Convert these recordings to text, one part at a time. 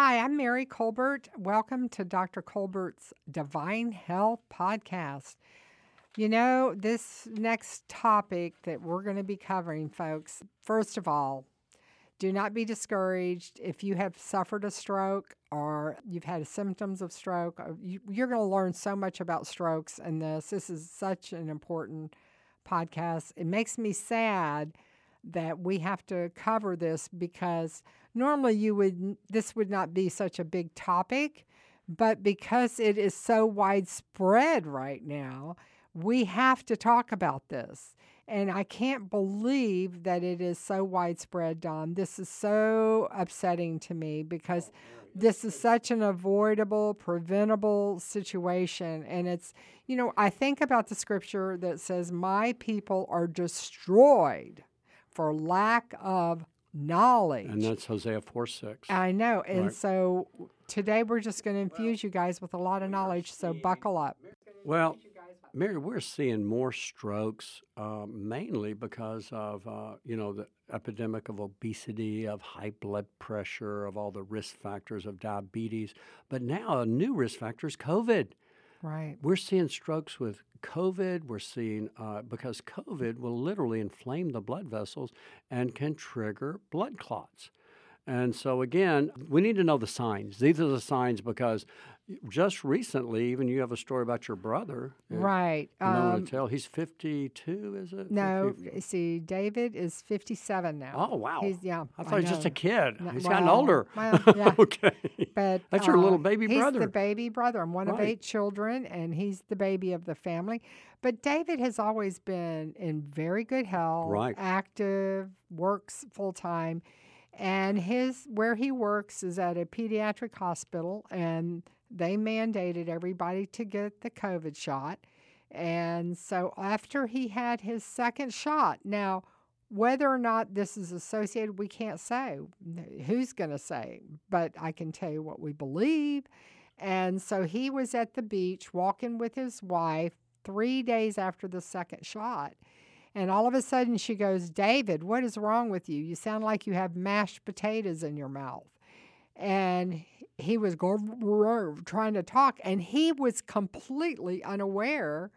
Hi, I'm Mary Colbert. Welcome to Dr. Colbert's Divine Health Podcast. You know, this next topic that we're going to be covering, folks, first of all, do not be discouraged if you have suffered a stroke or you've had symptoms of stroke. uh, You, you're going to learn so much about strokes in this. This is such an important podcast. It makes me sad that we have to cover this because normally you would this would not be such a big topic, but because it is so widespread right now, we have to talk about this. And I can't believe that it is so widespread, Don. This is so upsetting to me because this is such an avoidable, preventable situation. And it's, you know, I think about the scripture that says, My people are destroyed for lack of knowledge. And that's Hosea 4 6. I know. And Right. so today we're just going to infuse you guys with a lot of knowledge. So buckle up. Well, Mary, we're seeing more strokes uh, mainly because of, uh, you know, the epidemic of obesity, of high blood pressure, of all the risk factors of diabetes. But now a new risk factor is COVID. Right. We're seeing strokes with COVID. We're seeing, uh, because COVID will literally inflame the blood vessels and can trigger blood clots. And so, again, we need to know the signs. These are the signs because just recently, even you have a story about your brother. Right. You know Um, to tell. He's 52, is it? no, 50? see, David is 57 now. Oh, wow. He's, yeah. I thought he was just a kid. No, He's gotten older. well, yeah. okay. But That's your little uh, baby he's brother. He's the baby brother. I'm one of eight children, and he's the baby of the family. But David has always been in very good health, Right. active, works full time, and his where he works is at a pediatric hospital, and they mandated everybody to get the COVID shot. And so after he had his second shot, now whether or not this is associated, we can't say. Who's going to say? But I can tell you what we believe. And so he was at the beach walking with his wife three days after the second shot. And all of a sudden she goes, David, what is wrong with you? You sound like you have mashed potatoes in your mouth. And he was go- trying to talk, and he was completely unaware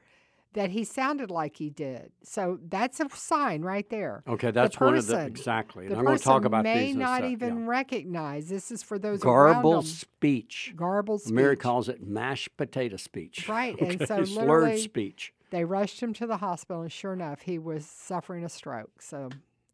that he sounded like he did. So that's a sign right there. Okay, that's one of the person- exactly. And The I'm going to person talk about may these a not uh, yeah. even recognize. This is for those garbled speech. Garbled speech. Mary calls it mashed potato speech. Right, and Okay, so slurred speech. They rushed him to the hospital, and sure enough, he was suffering a stroke. So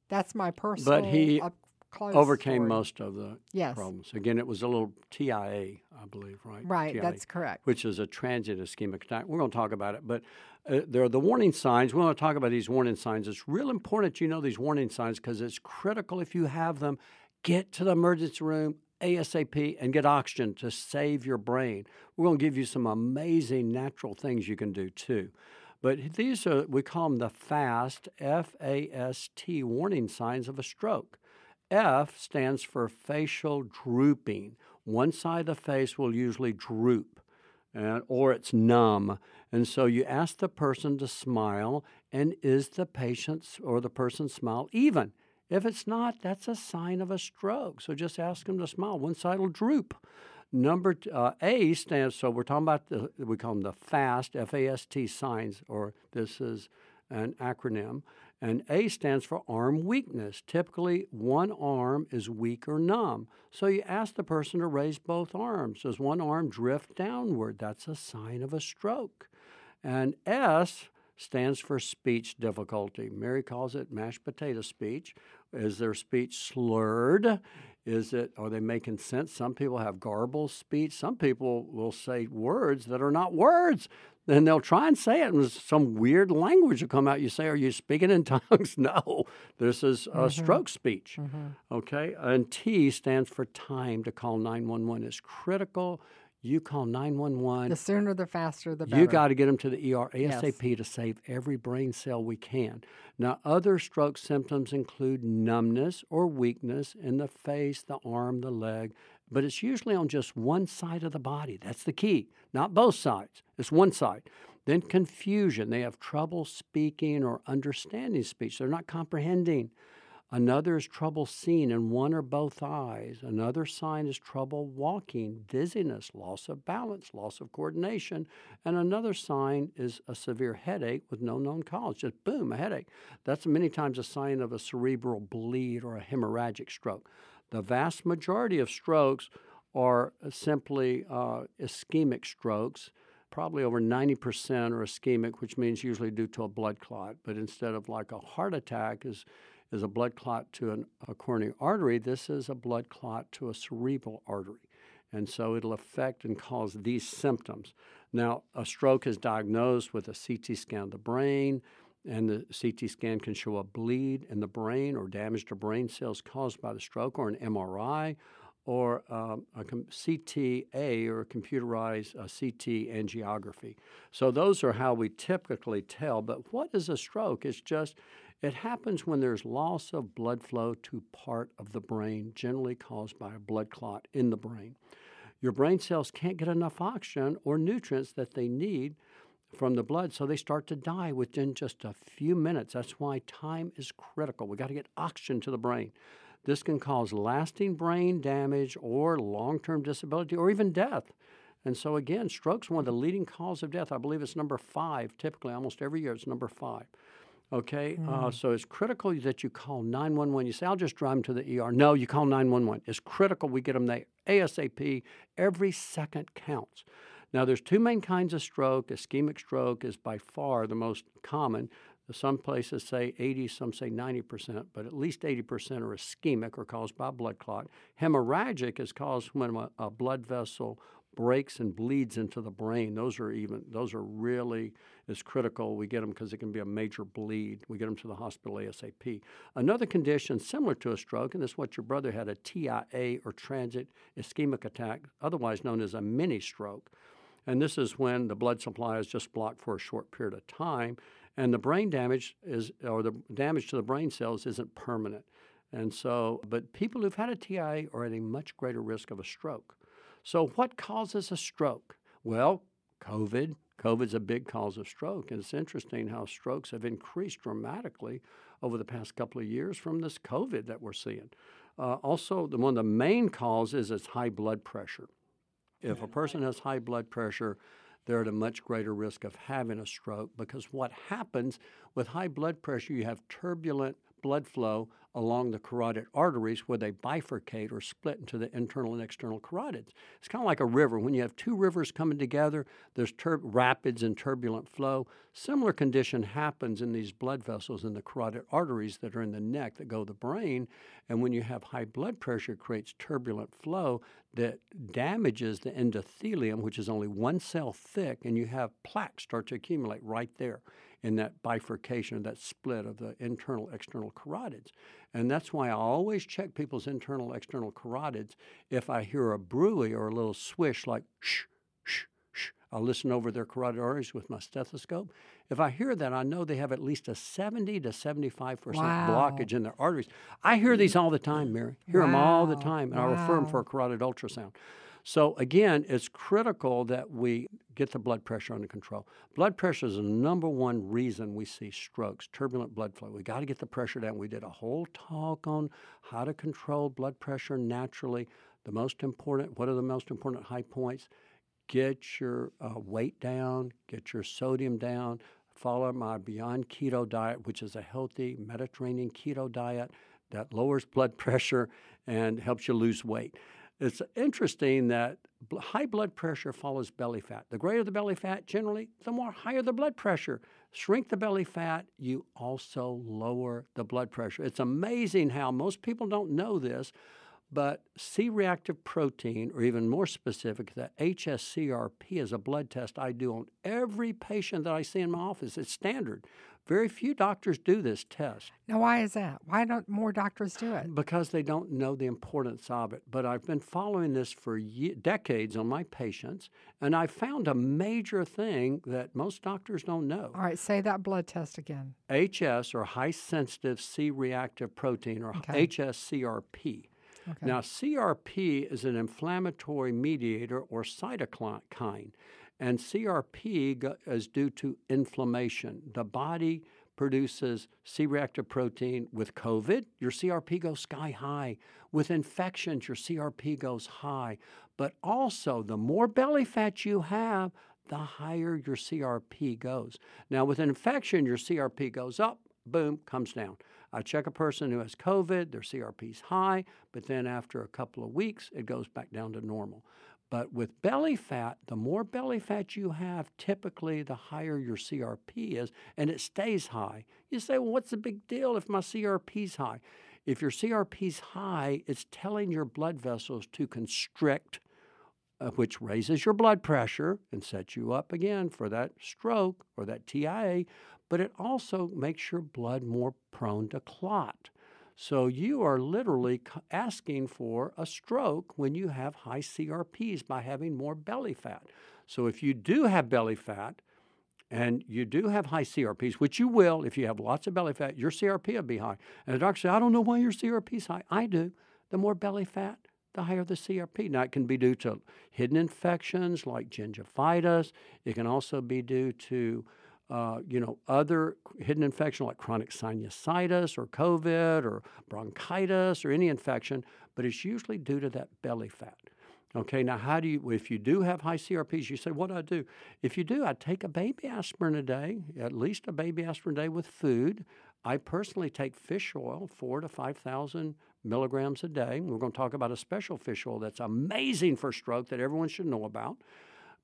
that's my personal. but he up close Overcame story. most of the Yes. problems. Again, it was a little TIA, I believe, right? Right, TIA, that's correct. which is a transient ischemic attack. We're going to talk about it, but uh, there are the warning signs. We want to talk about these warning signs. It's real important you know these warning signs because it's critical if you have them. Get to the emergency room ASAP and get oxygen to save your brain. We're going to give you some amazing natural things you can do too. But these are, we call them the FAST, F A S T, warning signs of a stroke. F stands for facial drooping. One side of the face will usually droop, and, or it's numb. And so you ask the person to smile, and is the patient's or the person's smile even? If it's not, that's a sign of a stroke. So just ask them to smile. One side will droop. Number uh, A stands, so we're talking about, the, we call them the FAST, F A S T signs, or this is an acronym. And A stands for arm weakness. Typically, one arm is weak or numb. So you ask the person to raise both arms. Does one arm drift downward? That's a sign of a stroke. And S stands for speech difficulty. Mary calls it mashed potato speech. Is their speech slurred? Is it are they making sense? Some people have garbled speech. Some people will say words that are not words. Then they'll try and say it, and some weird language will come out. You say, "Are you speaking in tongues?" no, this is a stroke speech. Okay, and T stands for time to call nine one one. is critical. You call nine one one. The sooner, the faster, the better. You got to get them to the ER Yes. ASAP to save every brain cell we can. Now, other stroke symptoms include numbness or weakness in the face, the arm, the leg, but it's usually on just one side of the body. That's the key, not both sides. It's one side. Then confusion. They have trouble speaking or understanding speech. They're not comprehending. Another is trouble seeing in one or both eyes. Another sign is trouble walking, dizziness, loss of balance, loss of coordination. And another sign is a severe headache with no known cause. Just boom, a headache. That's many times a sign of a cerebral bleed or a hemorrhagic stroke. The vast majority of strokes are simply uh, ischemic strokes. Probably over 90% are ischemic, which means usually due to a blood clot. But instead of like a heart attack, is is a blood clot to an, a coronary artery. This is a blood clot to a cerebral artery. And so it'll affect and cause these symptoms. Now, a stroke is diagnosed with a CT scan of the brain, and the CT scan can show a bleed in the brain or damage to brain cells caused by the stroke, or an MRI, or um, a CTA or computerized uh, CT angiography. So those are how we typically tell. But what is a stroke? It's just it happens when there's loss of blood flow to part of the brain, generally caused by a blood clot in the brain. Your brain cells can't get enough oxygen or nutrients that they need from the blood, so they start to die within just a few minutes. That's why time is critical. We got to get oxygen to the brain. This can cause lasting brain damage or long term disability or even death. And so, again, stroke's one of the leading causes of death. I believe it's number five, typically, almost every year, it's number five. Okay, mm. uh, so it's critical that you call 911. You say, I'll just drive them to the ER. No, you call 911. It's critical we get them there ASAP. Every second counts. Now, there's two main kinds of stroke. Ischemic stroke is by far the most common. Some places say 80, some say 90%, but at least 80% are ischemic or caused by blood clot. Hemorrhagic is caused when a, a blood vessel breaks and bleeds into the brain. Those are even those are really is critical. We get them because it can be a major bleed. We get them to the hospital ASAP. Another condition similar to a stroke, and this is what your brother had a TIA or transient ischemic attack, otherwise known as a mini stroke. And this is when the blood supply is just blocked for a short period of time, and the brain damage is or the damage to the brain cells isn't permanent. And so, but people who've had a TIA are at a much greater risk of a stroke. So, what causes a stroke? Well, COVID. COVID's a big cause of stroke. And it's interesting how strokes have increased dramatically over the past couple of years from this COVID that we're seeing. Uh, also, the, one of the main causes is high blood pressure. If a person has high blood pressure, they're at a much greater risk of having a stroke because what happens with high blood pressure, you have turbulent blood flow along the carotid arteries where they bifurcate or split into the internal and external carotids. It's kind of like a river. When you have two rivers coming together, there's tur- rapids and turbulent flow. Similar condition happens in these blood vessels in the carotid arteries that are in the neck that go to the brain. And when you have high blood pressure, it creates turbulent flow that damages the endothelium, which is only one cell thick, and you have plaques start to accumulate right there in that bifurcation, that split of the internal external carotids. And that's why I always check people's internal external carotids. If I hear a bruit or a little swish like shh, shh, shh, I'll listen over their carotid arteries with my stethoscope. If I hear that, I know they have at least a 70 to 75% wow. blockage in their arteries. I hear these all the time, Mary. Hear wow. them all the time, and wow. I refer them for a carotid ultrasound. So, again, it's critical that we get the blood pressure under control. Blood pressure is the number one reason we see strokes, turbulent blood flow. We got to get the pressure down. We did a whole talk on how to control blood pressure naturally. The most important, what are the most important high points? Get your uh, weight down, get your sodium down, follow my Beyond Keto diet, which is a healthy Mediterranean keto diet that lowers blood pressure and helps you lose weight. It's interesting that high blood pressure follows belly fat. The greater the belly fat, generally, the more higher the blood pressure. Shrink the belly fat, you also lower the blood pressure. It's amazing how most people don't know this, but C reactive protein, or even more specific, the HSCRP is a blood test I do on every patient that I see in my office. It's standard. Very few doctors do this test. Now, why is that? Why don't more doctors do it? Because they don't know the importance of it. But I've been following this for ye- decades on my patients, and I found a major thing that most doctors don't know. All right, say that blood test again. HS, or high sensitive C reactive protein, or okay. HSCRP. Okay. Now, CRP is an inflammatory mediator or cytokine. And CRP is due to inflammation. The body produces C reactive protein. With COVID, your CRP goes sky high. With infections, your CRP goes high. But also, the more belly fat you have, the higher your CRP goes. Now, with an infection, your CRP goes up, boom, comes down. I check a person who has COVID, their CRP's high, but then after a couple of weeks, it goes back down to normal. But with belly fat, the more belly fat you have, typically the higher your CRP is, and it stays high. You say, well, what's the big deal if my CRP's high? If your CRP's high, it's telling your blood vessels to constrict, uh, which raises your blood pressure and sets you up again for that stroke or that TIA, but it also makes your blood more prone to clot. So you are literally asking for a stroke when you have high CRPs by having more belly fat. So if you do have belly fat and you do have high CRPs, which you will if you have lots of belly fat, your CRP will be high. And the doctor says, I don't know why your CRP is high. I do. The more belly fat, the higher the CRP. Now, it can be due to hidden infections like gingivitis. It can also be due to uh, you know, other hidden infection like chronic sinusitis or COVID or bronchitis or any infection, but it's usually due to that belly fat. Okay, now how do you, if you do have high CRPs, you say, what do I do? If you do, I take a baby aspirin a day, at least a baby aspirin a day with food. I personally take fish oil, four to 5,000 milligrams a day. We're going to talk about a special fish oil that's amazing for stroke that everyone should know about.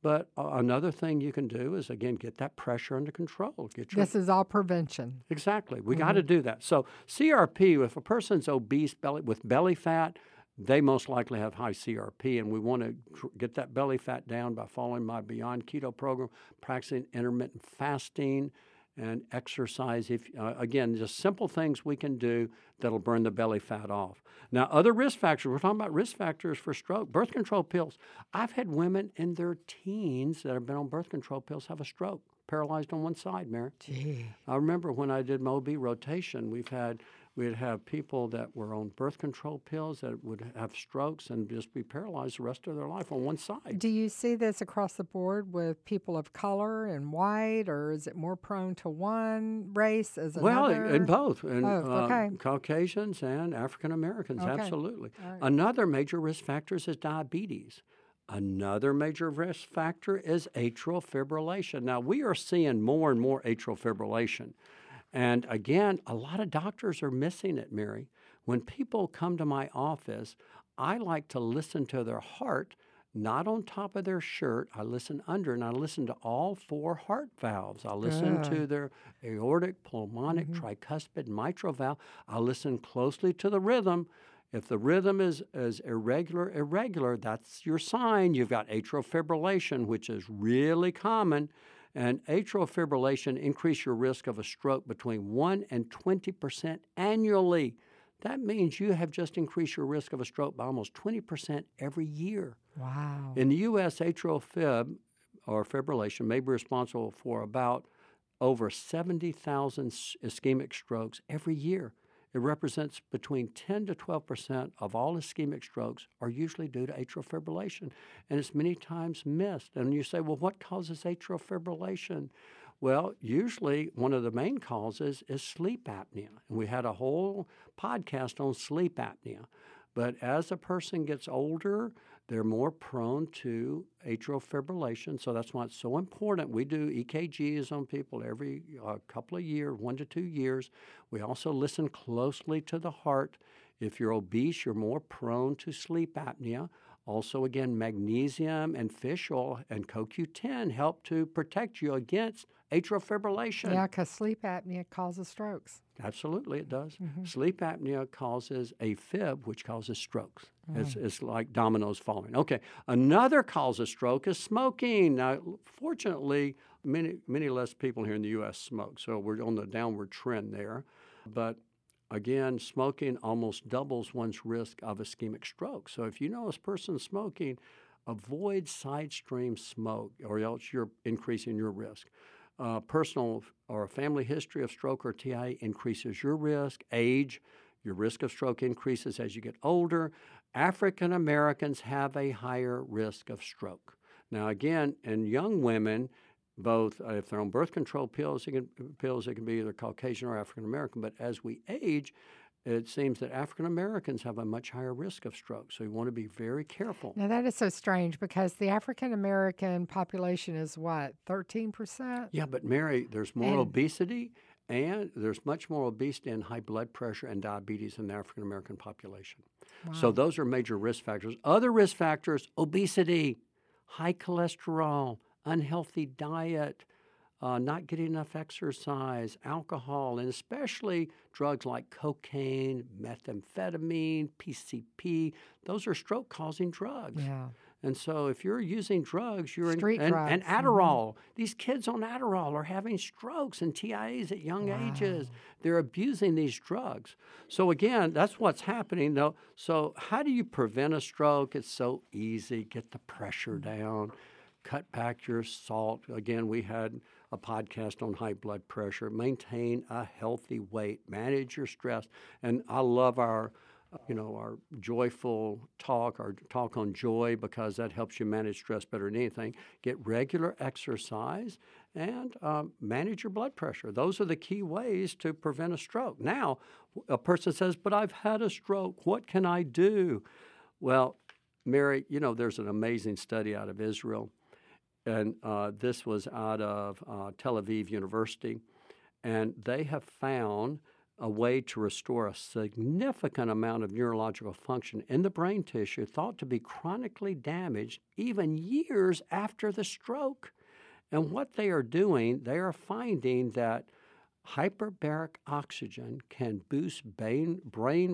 But uh, another thing you can do is again get that pressure under control. Get your, this is all prevention. Exactly. We mm-hmm. got to do that. So CRP, if a person's obese belly with belly fat, they most likely have high CRP, and we want to tr- get that belly fat down by following my Beyond Keto program, practicing intermittent fasting, and exercise. If uh, again, just simple things we can do that'll burn the belly fat off. Now, other risk factors. We're talking about risk factors for stroke. Birth control pills. I've had women in their teens that have been on birth control pills have a stroke, paralyzed on one side. Mary. Gee. I remember when I did Moby rotation. We've had We'd have people that were on birth control pills that would have strokes and just be paralyzed the rest of their life on one side. Do you see this across the board with people of color and white, or is it more prone to one race as well, another? Well, in both. In, both. Uh, okay. Uh, Caucasians and African Americans, okay. absolutely. Right. Another major risk factor is diabetes. Another major risk factor is atrial fibrillation. Now, we are seeing more and more atrial fibrillation. And again, a lot of doctors are missing it, Mary. When people come to my office, I like to listen to their heart, not on top of their shirt. I listen under and I listen to all four heart valves. I listen to their aortic, pulmonic, mm-hmm. tricuspid, mitral valve. I listen closely to the rhythm. If the rhythm is, is irregular, irregular, that's your sign. You've got atrial fibrillation, which is really common. And atrial fibrillation increase your risk of a stroke between 1 and 20% annually. That means you have just increased your risk of a stroke by almost 20% every year. Wow. In the U.S., atrial fib or fibrillation may be responsible for about over 70,000 ischemic strokes every year. It represents between 10 to 12 percent of all ischemic strokes are usually due to atrial fibrillation, and it's many times missed. And you say, well, what causes atrial fibrillation? Well, usually one of the main causes is sleep apnea. And we had a whole podcast on sleep apnea. But as a person gets older, they're more prone to atrial fibrillation. So that's why it's so important. We do EKGs on people every uh, couple of years, one to two years. We also listen closely to the heart. If you're obese, you're more prone to sleep apnea. Also, again, magnesium and fish oil and CoQ10 help to protect you against atrial fibrillation. Yeah, because sleep apnea causes strokes. Absolutely, it does. Mm-hmm. Sleep apnea causes a fib, which causes strokes. Mm. It's, it's like dominoes falling. Okay, another cause of stroke is smoking. Now, fortunately, many many less people here in the U.S. smoke, so we're on the downward trend there. But Again, smoking almost doubles one's risk of ischemic stroke. So if you know a person smoking, avoid side stream smoke, or else you're increasing your risk. Uh, personal or family history of stroke or TI increases your risk. Age, your risk of stroke increases as you get older. African Americans have a higher risk of stroke. Now, again, in young women, both uh, if they're on birth control pills, it can, pills, it can be either Caucasian or African American. But as we age, it seems that African Americans have a much higher risk of stroke. So you want to be very careful. Now, that is so strange because the African American population is what, 13%? Yeah, but Mary, there's more And- obesity and there's much more obesity and high blood pressure and diabetes in the African American population. So those are major risk factors. Other risk factors obesity, high cholesterol, unhealthy diet, uh, not getting enough exercise, alcohol, and especially drugs like cocaine, methamphetamine, PCP. Those are stroke causing drugs. Yeah. And so if you're using drugs, you're Street in, and, and drugs, mhm. Adderall. These kids on Adderall are having strokes and TIAs at young ages. They're abusing these drugs. So again, that's what's happening though. So how do you prevent a stroke? It's so easy. Get the pressure down. Cut back your salt. Again, we had a podcast on high blood pressure. Maintain a healthy weight. Manage your stress. And I love our you know, our joyful talk, our talk on joy, because that helps you manage stress better than anything. Get regular exercise and um, manage your blood pressure. Those are the key ways to prevent a stroke. Now, a person says, But I've had a stroke. What can I do? Well, Mary, you know, there's an amazing study out of Israel, and uh, this was out of uh, Tel Aviv University, and they have found a way to restore a significant amount of neurological function in the brain tissue thought to be chronically damaged even years after the stroke. And what they are doing, they are finding that hyperbaric oxygen can boost brain,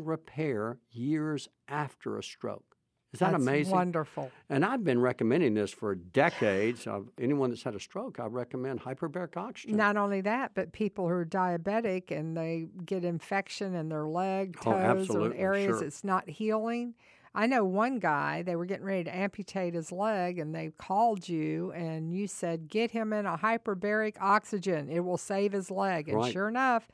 repair years after a stroke. Is that That's amazing? Wonderful. And I've been recommending this for decades. Uh, anyone that's had a stroke, I recommend hyperbaric oxygen. Not only that, but people who are diabetic and they get infection in their leg, Oh, toes, or in areas sure. it's not healing. I know one guy, they were getting ready to amputate his leg and they called you and you said, get him in a hyperbaric oxygen. It will save his leg. And Right. sure enough,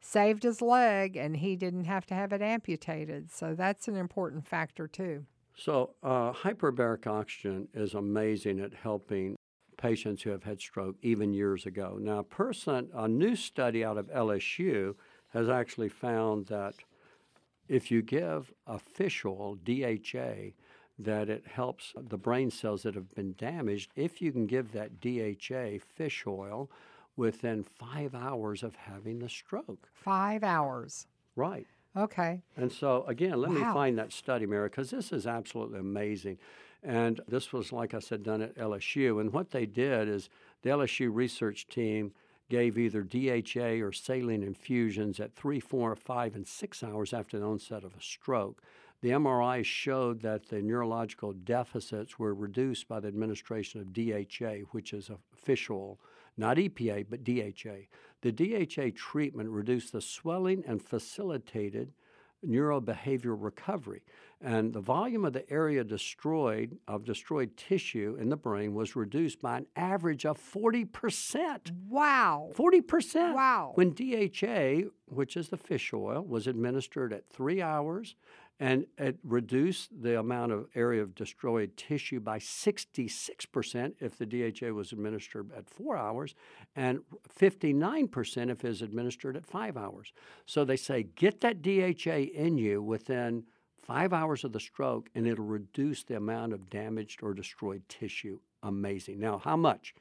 saved his leg and he didn't have to have it amputated. So that's an important factor too. So, uh, hyperbaric oxygen is amazing at helping patients who have had stroke even years ago. Now, a person, a new study out of LSU has actually found that if you give a fish oil, DHA, that it helps the brain cells that have been damaged. If you can give that DHA fish oil within five hours of having the stroke, Five hours. right? Okay. And so, again, let me find that study, Mary, because this is absolutely amazing. And this was, like I said, done at LSU. And what they did is the LSU research team gave either DHA or saline infusions at three, four, five, and six hours after the onset of a stroke. The MRI showed that the neurological deficits were reduced by the administration of DHA, which is a fish oil, not EPA, but DHA. The DHA treatment reduced the swelling and facilitated neurobehavioral recovery. And the volume of the area destroyed of destroyed tissue in the brain was reduced by an average of 40%. Wow. 40%. Wow. When DHA, which is the fish oil, was administered at three hours and it reduced the amount of area of destroyed tissue by 66% if the DHA was administered at four hours and 59% if it was administered at five hours. So they say get that DHA in you within five hours of the stroke and it'll reduce the amount of damaged or destroyed tissue. Amazing. Now, how much?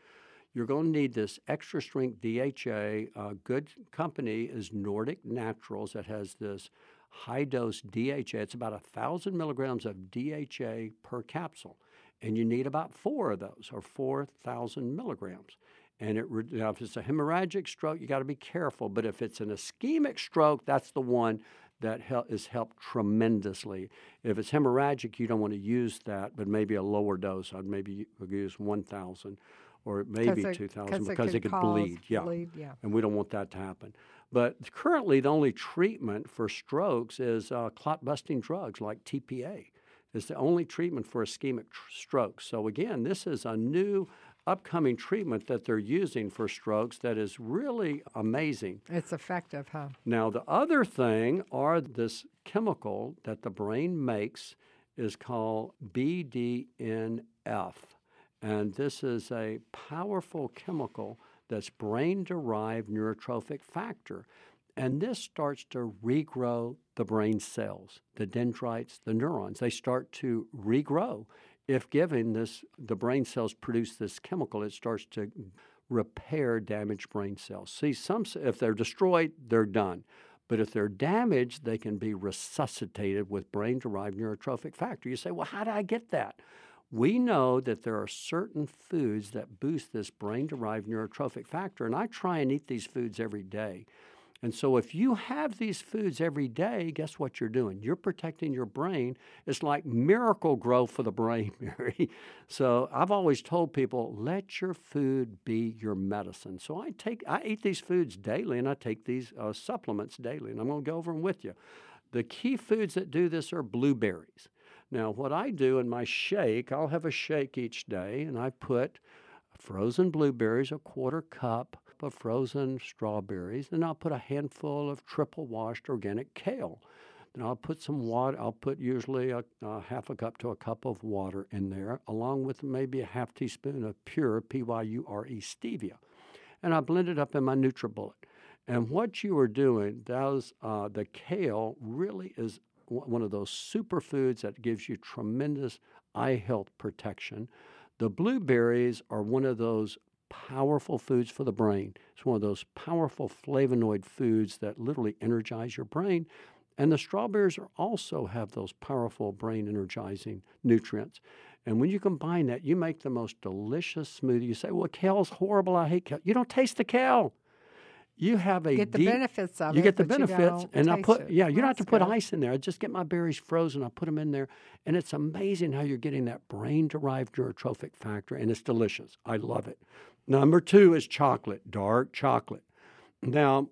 You're going to need this extra strength DHA. A uh, good company is Nordic Naturals that has this high dose DHA. It's about a thousand milligrams of DHA per capsule, and you need about four of those, or four thousand milligrams. And it now, if it's a hemorrhagic stroke, you got to be careful. But if it's an ischemic stroke, that's the one that hel- is helped tremendously. If it's hemorrhagic, you don't want to use that, but maybe a lower dose. I'd maybe use one thousand or maybe it- two thousand 'cause it because could it could bleed. Yeah bleed, yeah. and we don't want that to happen. But currently, the only treatment for strokes is uh, clot busting drugs like TPA. It's the only treatment for ischemic tr- strokes. So again, this is a new upcoming treatment that they're using for strokes that is really amazing. It's effective, huh? Now, the other thing are this chemical that the brain makes is called BDNF. And this is a powerful chemical that's brain derived neurotrophic factor. And this starts to regrow the brain cells, the dendrites, the neurons. They start to regrow. If given this, the brain cells produce this chemical, it starts to repair damaged brain cells. See, some if they're destroyed, they're done. But if they're damaged, they can be resuscitated with brain derived neurotrophic factor. You say, well, how do I get that? We know that there are certain foods that boost this brain derived neurotrophic factor, and I try and eat these foods every day. And so, if you have these foods every day, guess what you're doing? You're protecting your brain. It's like Miracle-Gro for the brain, Mary. So, I've always told people, let your food be your medicine. So, I take, I eat these foods daily, and I take these uh, supplements daily, and I'm going to go over them with you. The key foods that do this are blueberries. Now, what I do in my shake, I'll have a shake each day, and I put frozen blueberries, a quarter cup of frozen strawberries, and I'll put a handful of triple washed organic kale. Then I'll put some water, I'll put usually a, a, half a cup to a cup of water in there, along with maybe a half teaspoon of pure P Y U R E stevia. And I blend it up in my NutriBullet. And what you are doing, those, uh, the kale really is one of those superfoods that gives you tremendous eye health protection. The blueberries are one of those powerful foods for the brain. It's one of those powerful flavonoid foods that literally energize your brain. And the strawberries also have those powerful brain energizing nutrients. And when you combine that, you make the most delicious smoothie. You say, well, kale's horrible. I hate kale. You don't taste the kale. You have a get the deep, benefits of it. you it. get the benefits, and I put it. yeah. You don't have to put good. ice in there. I just get my berries frozen. I put them in there, and it's amazing how you're getting that brain-derived neurotrophic factor, and it's delicious. I love it. Number two is chocolate, dark chocolate. Now,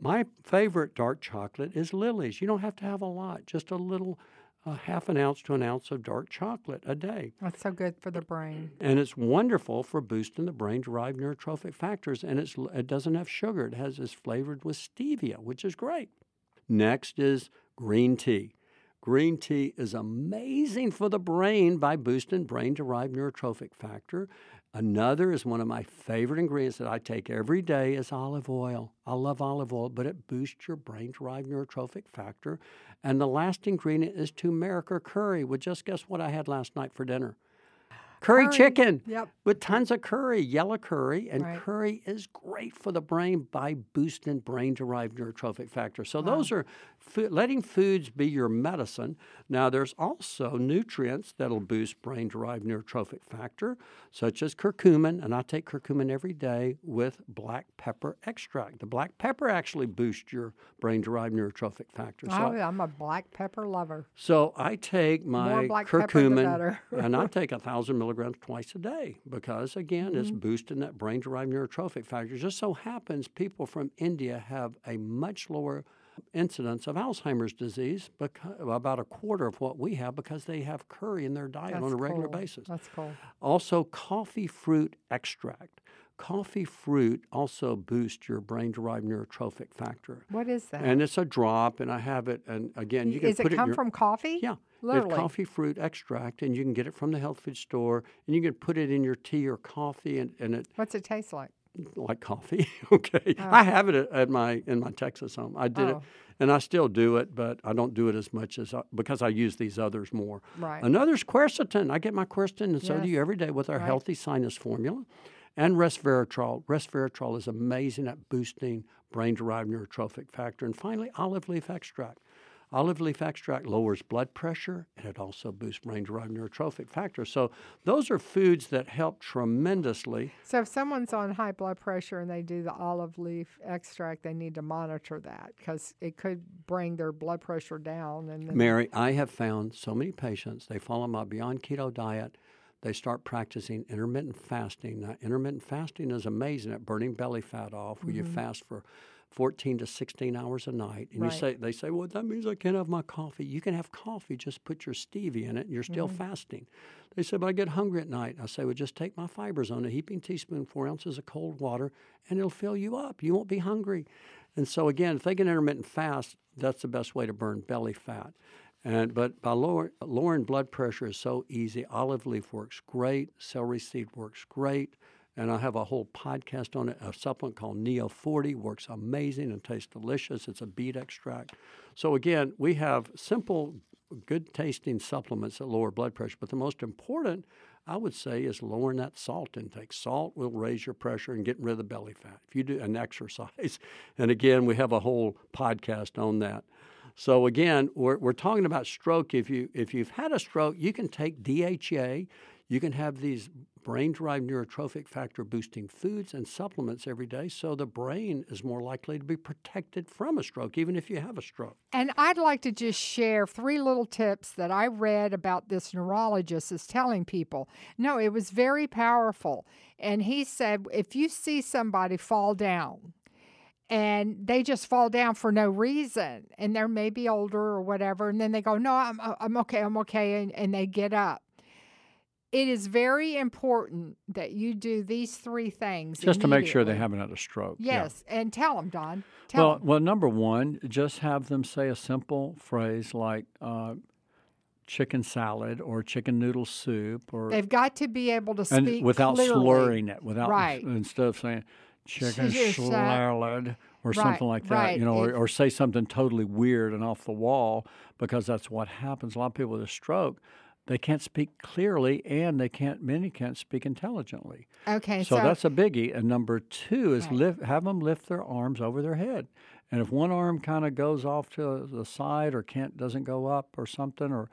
my favorite dark chocolate is Lily's. You don't have to have a lot, just a little, uh, half an ounce to an ounce of dark chocolate a day. That's so good for the brain. And it's wonderful for boosting the brain derived neurotrophic factors. And it's, it doesn't have sugar, it has is flavored with stevia, which is great. Next is green tea. Green tea is amazing for the brain by boosting brain derived neurotrophic factor. Another is one of my favorite ingredients that I take every day is olive oil. I love olive oil, but it boosts your brain derived neurotrophic factor. And the last ingredient is turmeric or curry. Well, just guess what I had last night for dinner? Curry, Curry. chicken Yep. with tons of curry, yellow curry, and Right. curry is great for the brain by boosting brain-derived neurotrophic factor. So those are letting foods be your medicine. Now there's also nutrients that'll boost brain-derived neurotrophic factor, such as curcumin, and I take curcumin every day with black pepper extract. The black pepper actually boosts your brain-derived neurotrophic factor. So Oh, I'm a black pepper lover. so I take my black pepper, the curcumin and I take a thousand milligrams twice a day because again, it's Mm-hmm. boosting that brain-derived neurotrophic factor. Just so happens people from India have a much lower incidence of Alzheimer's disease, because, about a quarter of what we have, because they have curry in their diet That's on a regular cool. basis. That's cool. Also, coffee fruit extract. Coffee fruit also boosts your brain-derived neurotrophic factor. What is that? And it's a drop, and I have it. And again, you can is put it it in come your, from coffee? yeah, Literally. It's coffee fruit extract, and you can get it from the health food store, and you can put it in your tea or coffee, and, and it What's it taste like? like coffee. okay, oh. I have it at, at my in my Texas home. I did it, Oh. and I still do it, but I don't do it as much as I, because I use these others more. Right. Another's quercetin. I get my quercetin, and so do you every day with our Right. healthy sinus formula, and resveratrol. Resveratrol is amazing at boosting brain-derived neurotrophic factor, and finally, olive leaf extract. Olive leaf extract lowers blood pressure and it also boosts brain derived neurotrophic factor. So, those are foods that help tremendously. So if someone's on high blood pressure and they do the olive leaf extract, they need to monitor that because it could bring their blood pressure down. And then, Mary, I have found so many patients, they follow my Beyond Keto diet, they start practicing intermittent fasting. Now, intermittent fasting is amazing at burning belly fat off, where you mm-hmm. fast for 14 to 16 hours a night. And Right. you say, they say, well, that means I can't have my coffee. You can have coffee, just put your stevia in it, and you're still mm-hmm. fasting. They say, but I get hungry at night. I say, well, just take my fibers on a heaping teaspoon, four ounces of cold water, and it'll fill you up. You won't be hungry. And so, again, if they can intermittent fast, that's the best way to burn belly fat. And but by lower, lowering blood pressure is so easy. Olive leaf works great. Celery seed works great. And I have a whole podcast on it. A supplement called Neo 40 works amazing and tastes delicious. It's a beet extract. So again, we have simple, good tasting supplements that lower blood pressure. But the most important, I would say, is lowering that salt intake. Salt will raise your pressure and getting rid of the belly fat. If you do an exercise, and again, we have a whole podcast on that. So again, we're, we're talking about stroke. If you if you've had a stroke, you can take DHA. You can have these brain-derived neurotrophic factor boosting foods and supplements every day, so the brain is more likely to be protected from a stroke, even if you have a stroke. And I'd like to just share three little tips that I read about this neurologist is telling people. No, it was very powerful. And he said if you see somebody fall down, and they just fall down for no reason and they're maybe older or whatever and then they go no i'm, I'm okay i'm okay and, and they get up it is very important that you do these three things just to make sure they haven't had a stroke. yes and tell them don tell Well, 'em. well, number one, just have them say a simple phrase like uh, chicken salad or chicken noodle soup or they've got to be able to and speak without clearly. slurring it, without Right. instead of saying chicken Chicken salad or Right, something like that, right. you know, or, or say something totally weird and off the wall because that's what happens. A lot of people with a stroke, they can't speak clearly and they can't many can't speak intelligently. okay So, so, that's a biggie. And number two is Right. lift, have them lift their arms over their head. And if one arm kind of goes off to the side or can't doesn't go up or something, or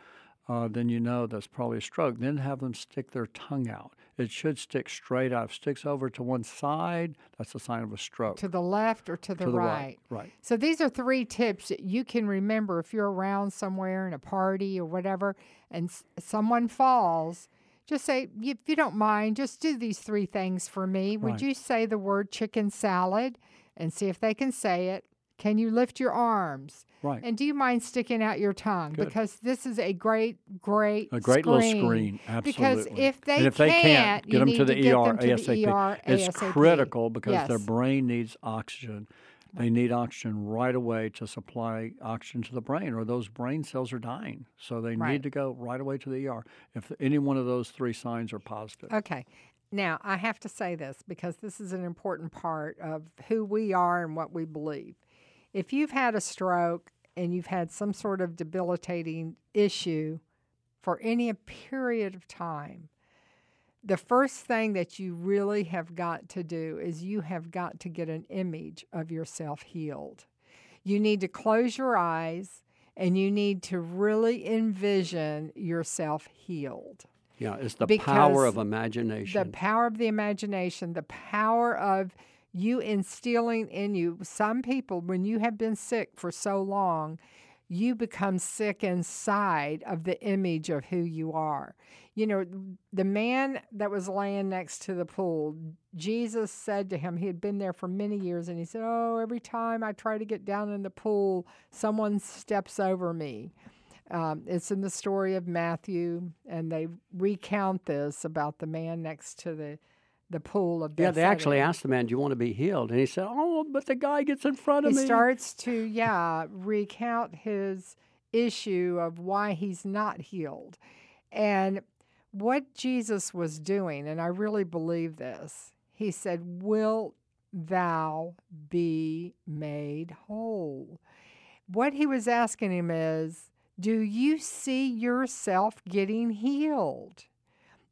uh, then you know that's probably a stroke. Then have them stick their tongue out. It should stick straight out. If it sticks over to one side, that's a sign of a stroke. to the left or to the, To the right. right, right. So these are three tips that you can remember if you're around somewhere in a party or whatever and s- someone falls. Just say, if you don't mind, just do these three things for me. Would Right. you say the word chicken salad and see if they can say it? Can you lift your arms? Right. And do you mind sticking out your tongue? Good. Because this is a great, great a great little screen. screen, absolutely. Because if they and if they can't, get them to the get ER them to the ASAP. ER it's ASAP. critical because their brain needs oxygen. They need oxygen right away to supply oxygen to the brain, or those brain cells are dying. So they Right. need to go right away to the ER if any one of those three signs are positive. Okay. Now, I have to say this because this is an important part of who we are and what we believe. If you've had a stroke and you've had some sort of debilitating issue for any period of time, the first thing that you really have got to do is you have got to get an image of yourself healed. You need to close your eyes and you need to really envision yourself healed Yeah, it's the power of imagination. the power of the imagination, the power of you instilling in you. Some people, when you have been sick for so long, you become sick inside of the image of who you are. You know, the man that was laying next to the pool, Jesus said to him, he had been there for many years, and he said, Oh, every time I try to get down in the pool, someone steps over me. Um, it's in the story of Matthew, and they recount this about the man next to the the pool of yeah, they actually asked the man, "Do you want to be healed?" And he said, "Oh, but the guy gets in front of He me." He starts to yeah recount his issue of why he's not healed, and what Jesus was doing, and I really believe this. He said, "Wilt thou be made whole?" What he was asking him is, do you see yourself getting healed?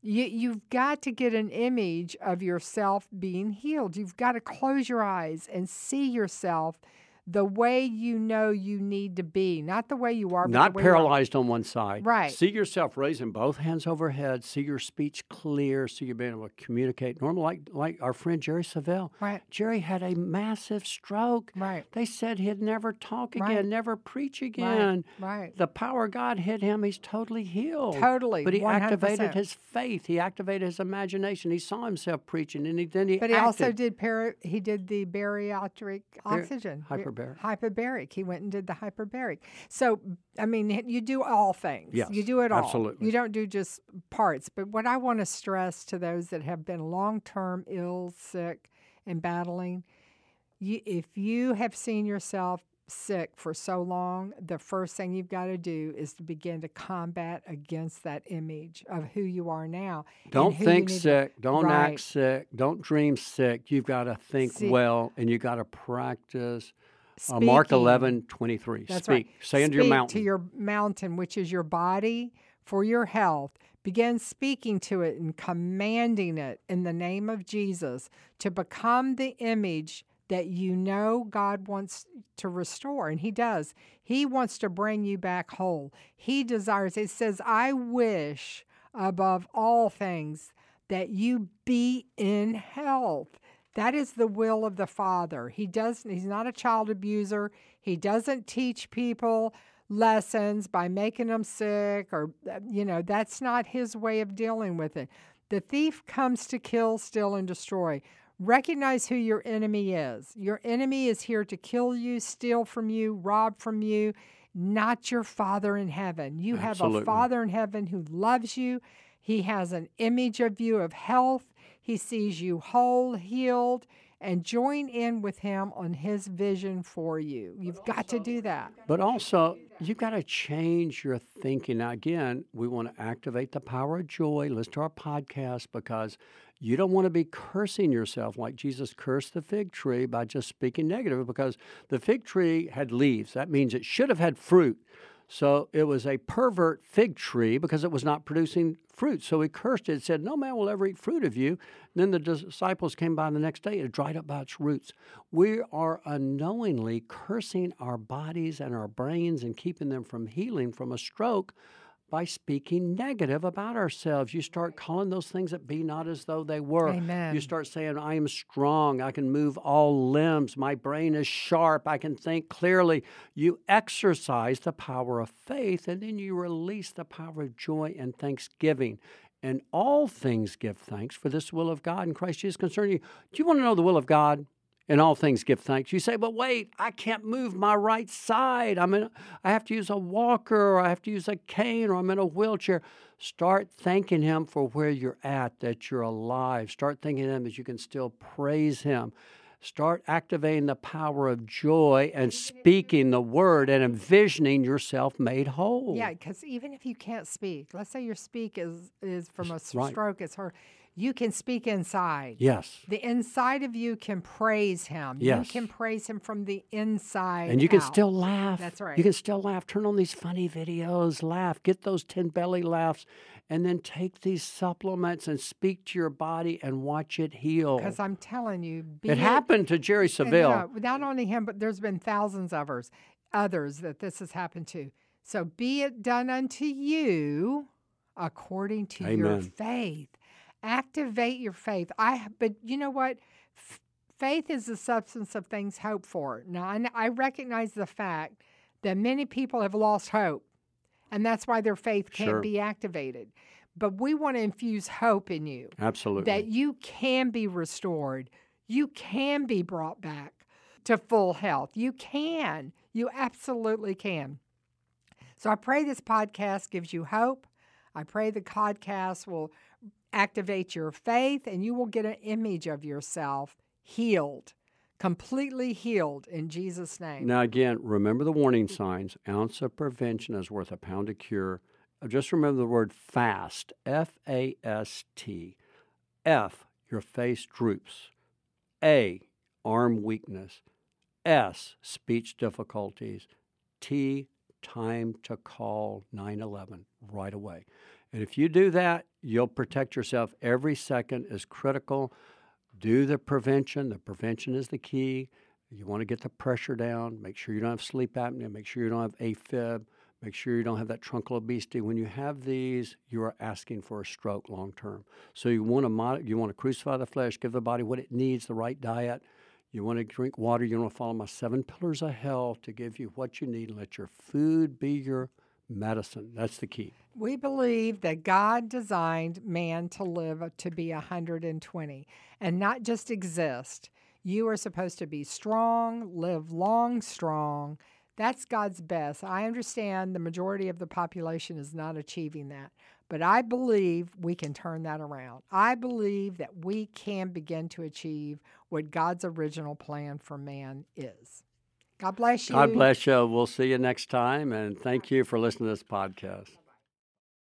You, you've got to get an image of yourself being healed. You've got to close your eyes and see yourself the way you know you need to be, not the way you are, Not the way you are. paralyzed on one side. Right. See yourself raising both hands overhead. See your speech clear. See you being able to communicate normal, like like our friend Jerry Savelle. Right. Jerry had a massive stroke. Right. They said he'd never talk again, Right. never preach again. Right. right. The power of God hit him. He's totally healed. Totally, But he 100%. activated his faith. He activated his imagination. He saw himself preaching, and he, then he But he also did para, he did the bariatric oxygen. Ba- hyperbaric. Hyperbaric. He went and did the hyperbaric. So I mean, you do all things. Yes, you do it all. absolutely. You don't do just parts. But what I want to stress to those that have been long term ill, sick, and battling, you, if you have seen yourself sick for so long, the first thing you've got to do is to begin to combat against that image of who you are now. Don't think need to- sick. Don't Right. act sick. Don't dream sick. You've got to think See- well and you've got to practice. Uh, Mark Speaking. 11, 23. That's Speak. right. Say unto your mountain. To your mountain, which is your body, for your health. Begin speaking to it and commanding it in the name of Jesus to become the image that you know God wants to restore. And He does. He wants to bring you back whole. He desires, it says, I wish above all things that you be in health. That is the will of the Father. He doesn't. he's not a child abuser. He doesn't teach people lessons by making them sick or uh, you know, that's not his way of dealing with it. The thief comes to kill, steal and destroy. Recognize who your enemy is. Your enemy is here to kill you, steal from you, rob from you, not your Father in heaven. You have a Father in heaven who loves you. He has an image of you of health. He sees you whole, healed, and join in with him on his vision for you. You've got to do that. But also, you've got to change your thinking. Now, again, we want to activate the power of joy. Listen to our podcast because you don't want to be cursing yourself like Jesus cursed the fig tree by just speaking negative because the fig tree had leaves. That means it should have had fruit. So it was a pervert fig tree because it was not producing fruit. So he cursed it, and said, No man will ever eat fruit of you. And then the disciples came by the next day, it dried up by its roots. We are unknowingly cursing our bodies and our brains and keeping them from healing from a stroke by speaking negative about ourselves. You start calling those things that be not as though they were. Amen. You start saying, I am strong. I can move all limbs. My brain is sharp. I can think clearly. You exercise the power of faith and then you release the power of joy and thanksgiving. And all things give thanks, for this will of God in Christ Jesus concerning you. Do you want to know the will of God? In all things give thanks. You say, but wait, I can't move my right side. I'm in, I have to use a walker or I have to use a cane or I'm in a wheelchair. Start thanking Him for where you're at, that you're alive. Start thanking Him that you can still praise Him. Start activating the power of joy and speaking the word and envisioning yourself made whole. Yeah, because even if you can't speak, let's say your speak is is from a Right. stroke, it's hurt. You can speak inside. Yes. The inside of you can praise him. Yes. You can praise him from the inside. And you can out. still laugh. That's right. You can still laugh. Turn on these funny videos, laugh, get those 10 belly laughs, and then take these supplements and speak to your body and watch it heal. Because I'm telling you, be It happened to Jerry and, Seville. uh, not only him, but there's been thousands of others, others that this has happened to. So be it done unto you according to your faith. Activate your faith. I but you know what? F- faith is the substance of things hoped for. Now I, I recognize the fact that many people have lost hope, and that's why their faith can't Sure. be activated. But we want to infuse hope in you Absolutely. that you can be restored. You can be brought back to full health. You can. You absolutely can. So I pray this podcast gives you hope. I pray the podcast will activate your faith and you will get an image of yourself healed, completely healed in Jesus' name. Now, again, remember the warning signs. Ounce of prevention is worth a pound of cure. Uh, Just remember the word fast, F A S T. F, your face droops. A, arm weakness. S, speech difficulties. T, time to call 911 right away. And if you do that, you'll protect yourself. Every second is critical. Do the prevention. The prevention is the key. You want to get the pressure down. Make sure you don't have sleep apnea. Make sure you don't have AFib. Make sure you don't have that truncal obesity. When you have these, you are asking for a stroke long term. So you want to mod- you want to crucify the flesh, give the body what it needs, the right diet. You want to drink water. You want to follow my seven pillars of health to give you what you need. and Let your food be your medicine. That's the key. We believe that God designed man to live to be 120 and not just exist. You are supposed to be strong, live long, strong. That's God's best. I understand the majority of the population is not achieving that, but I believe we can turn that around. I believe that we can begin to achieve what God's original plan for man is. God bless you. God bless you. We'll see you next time. And thank you for listening to this podcast.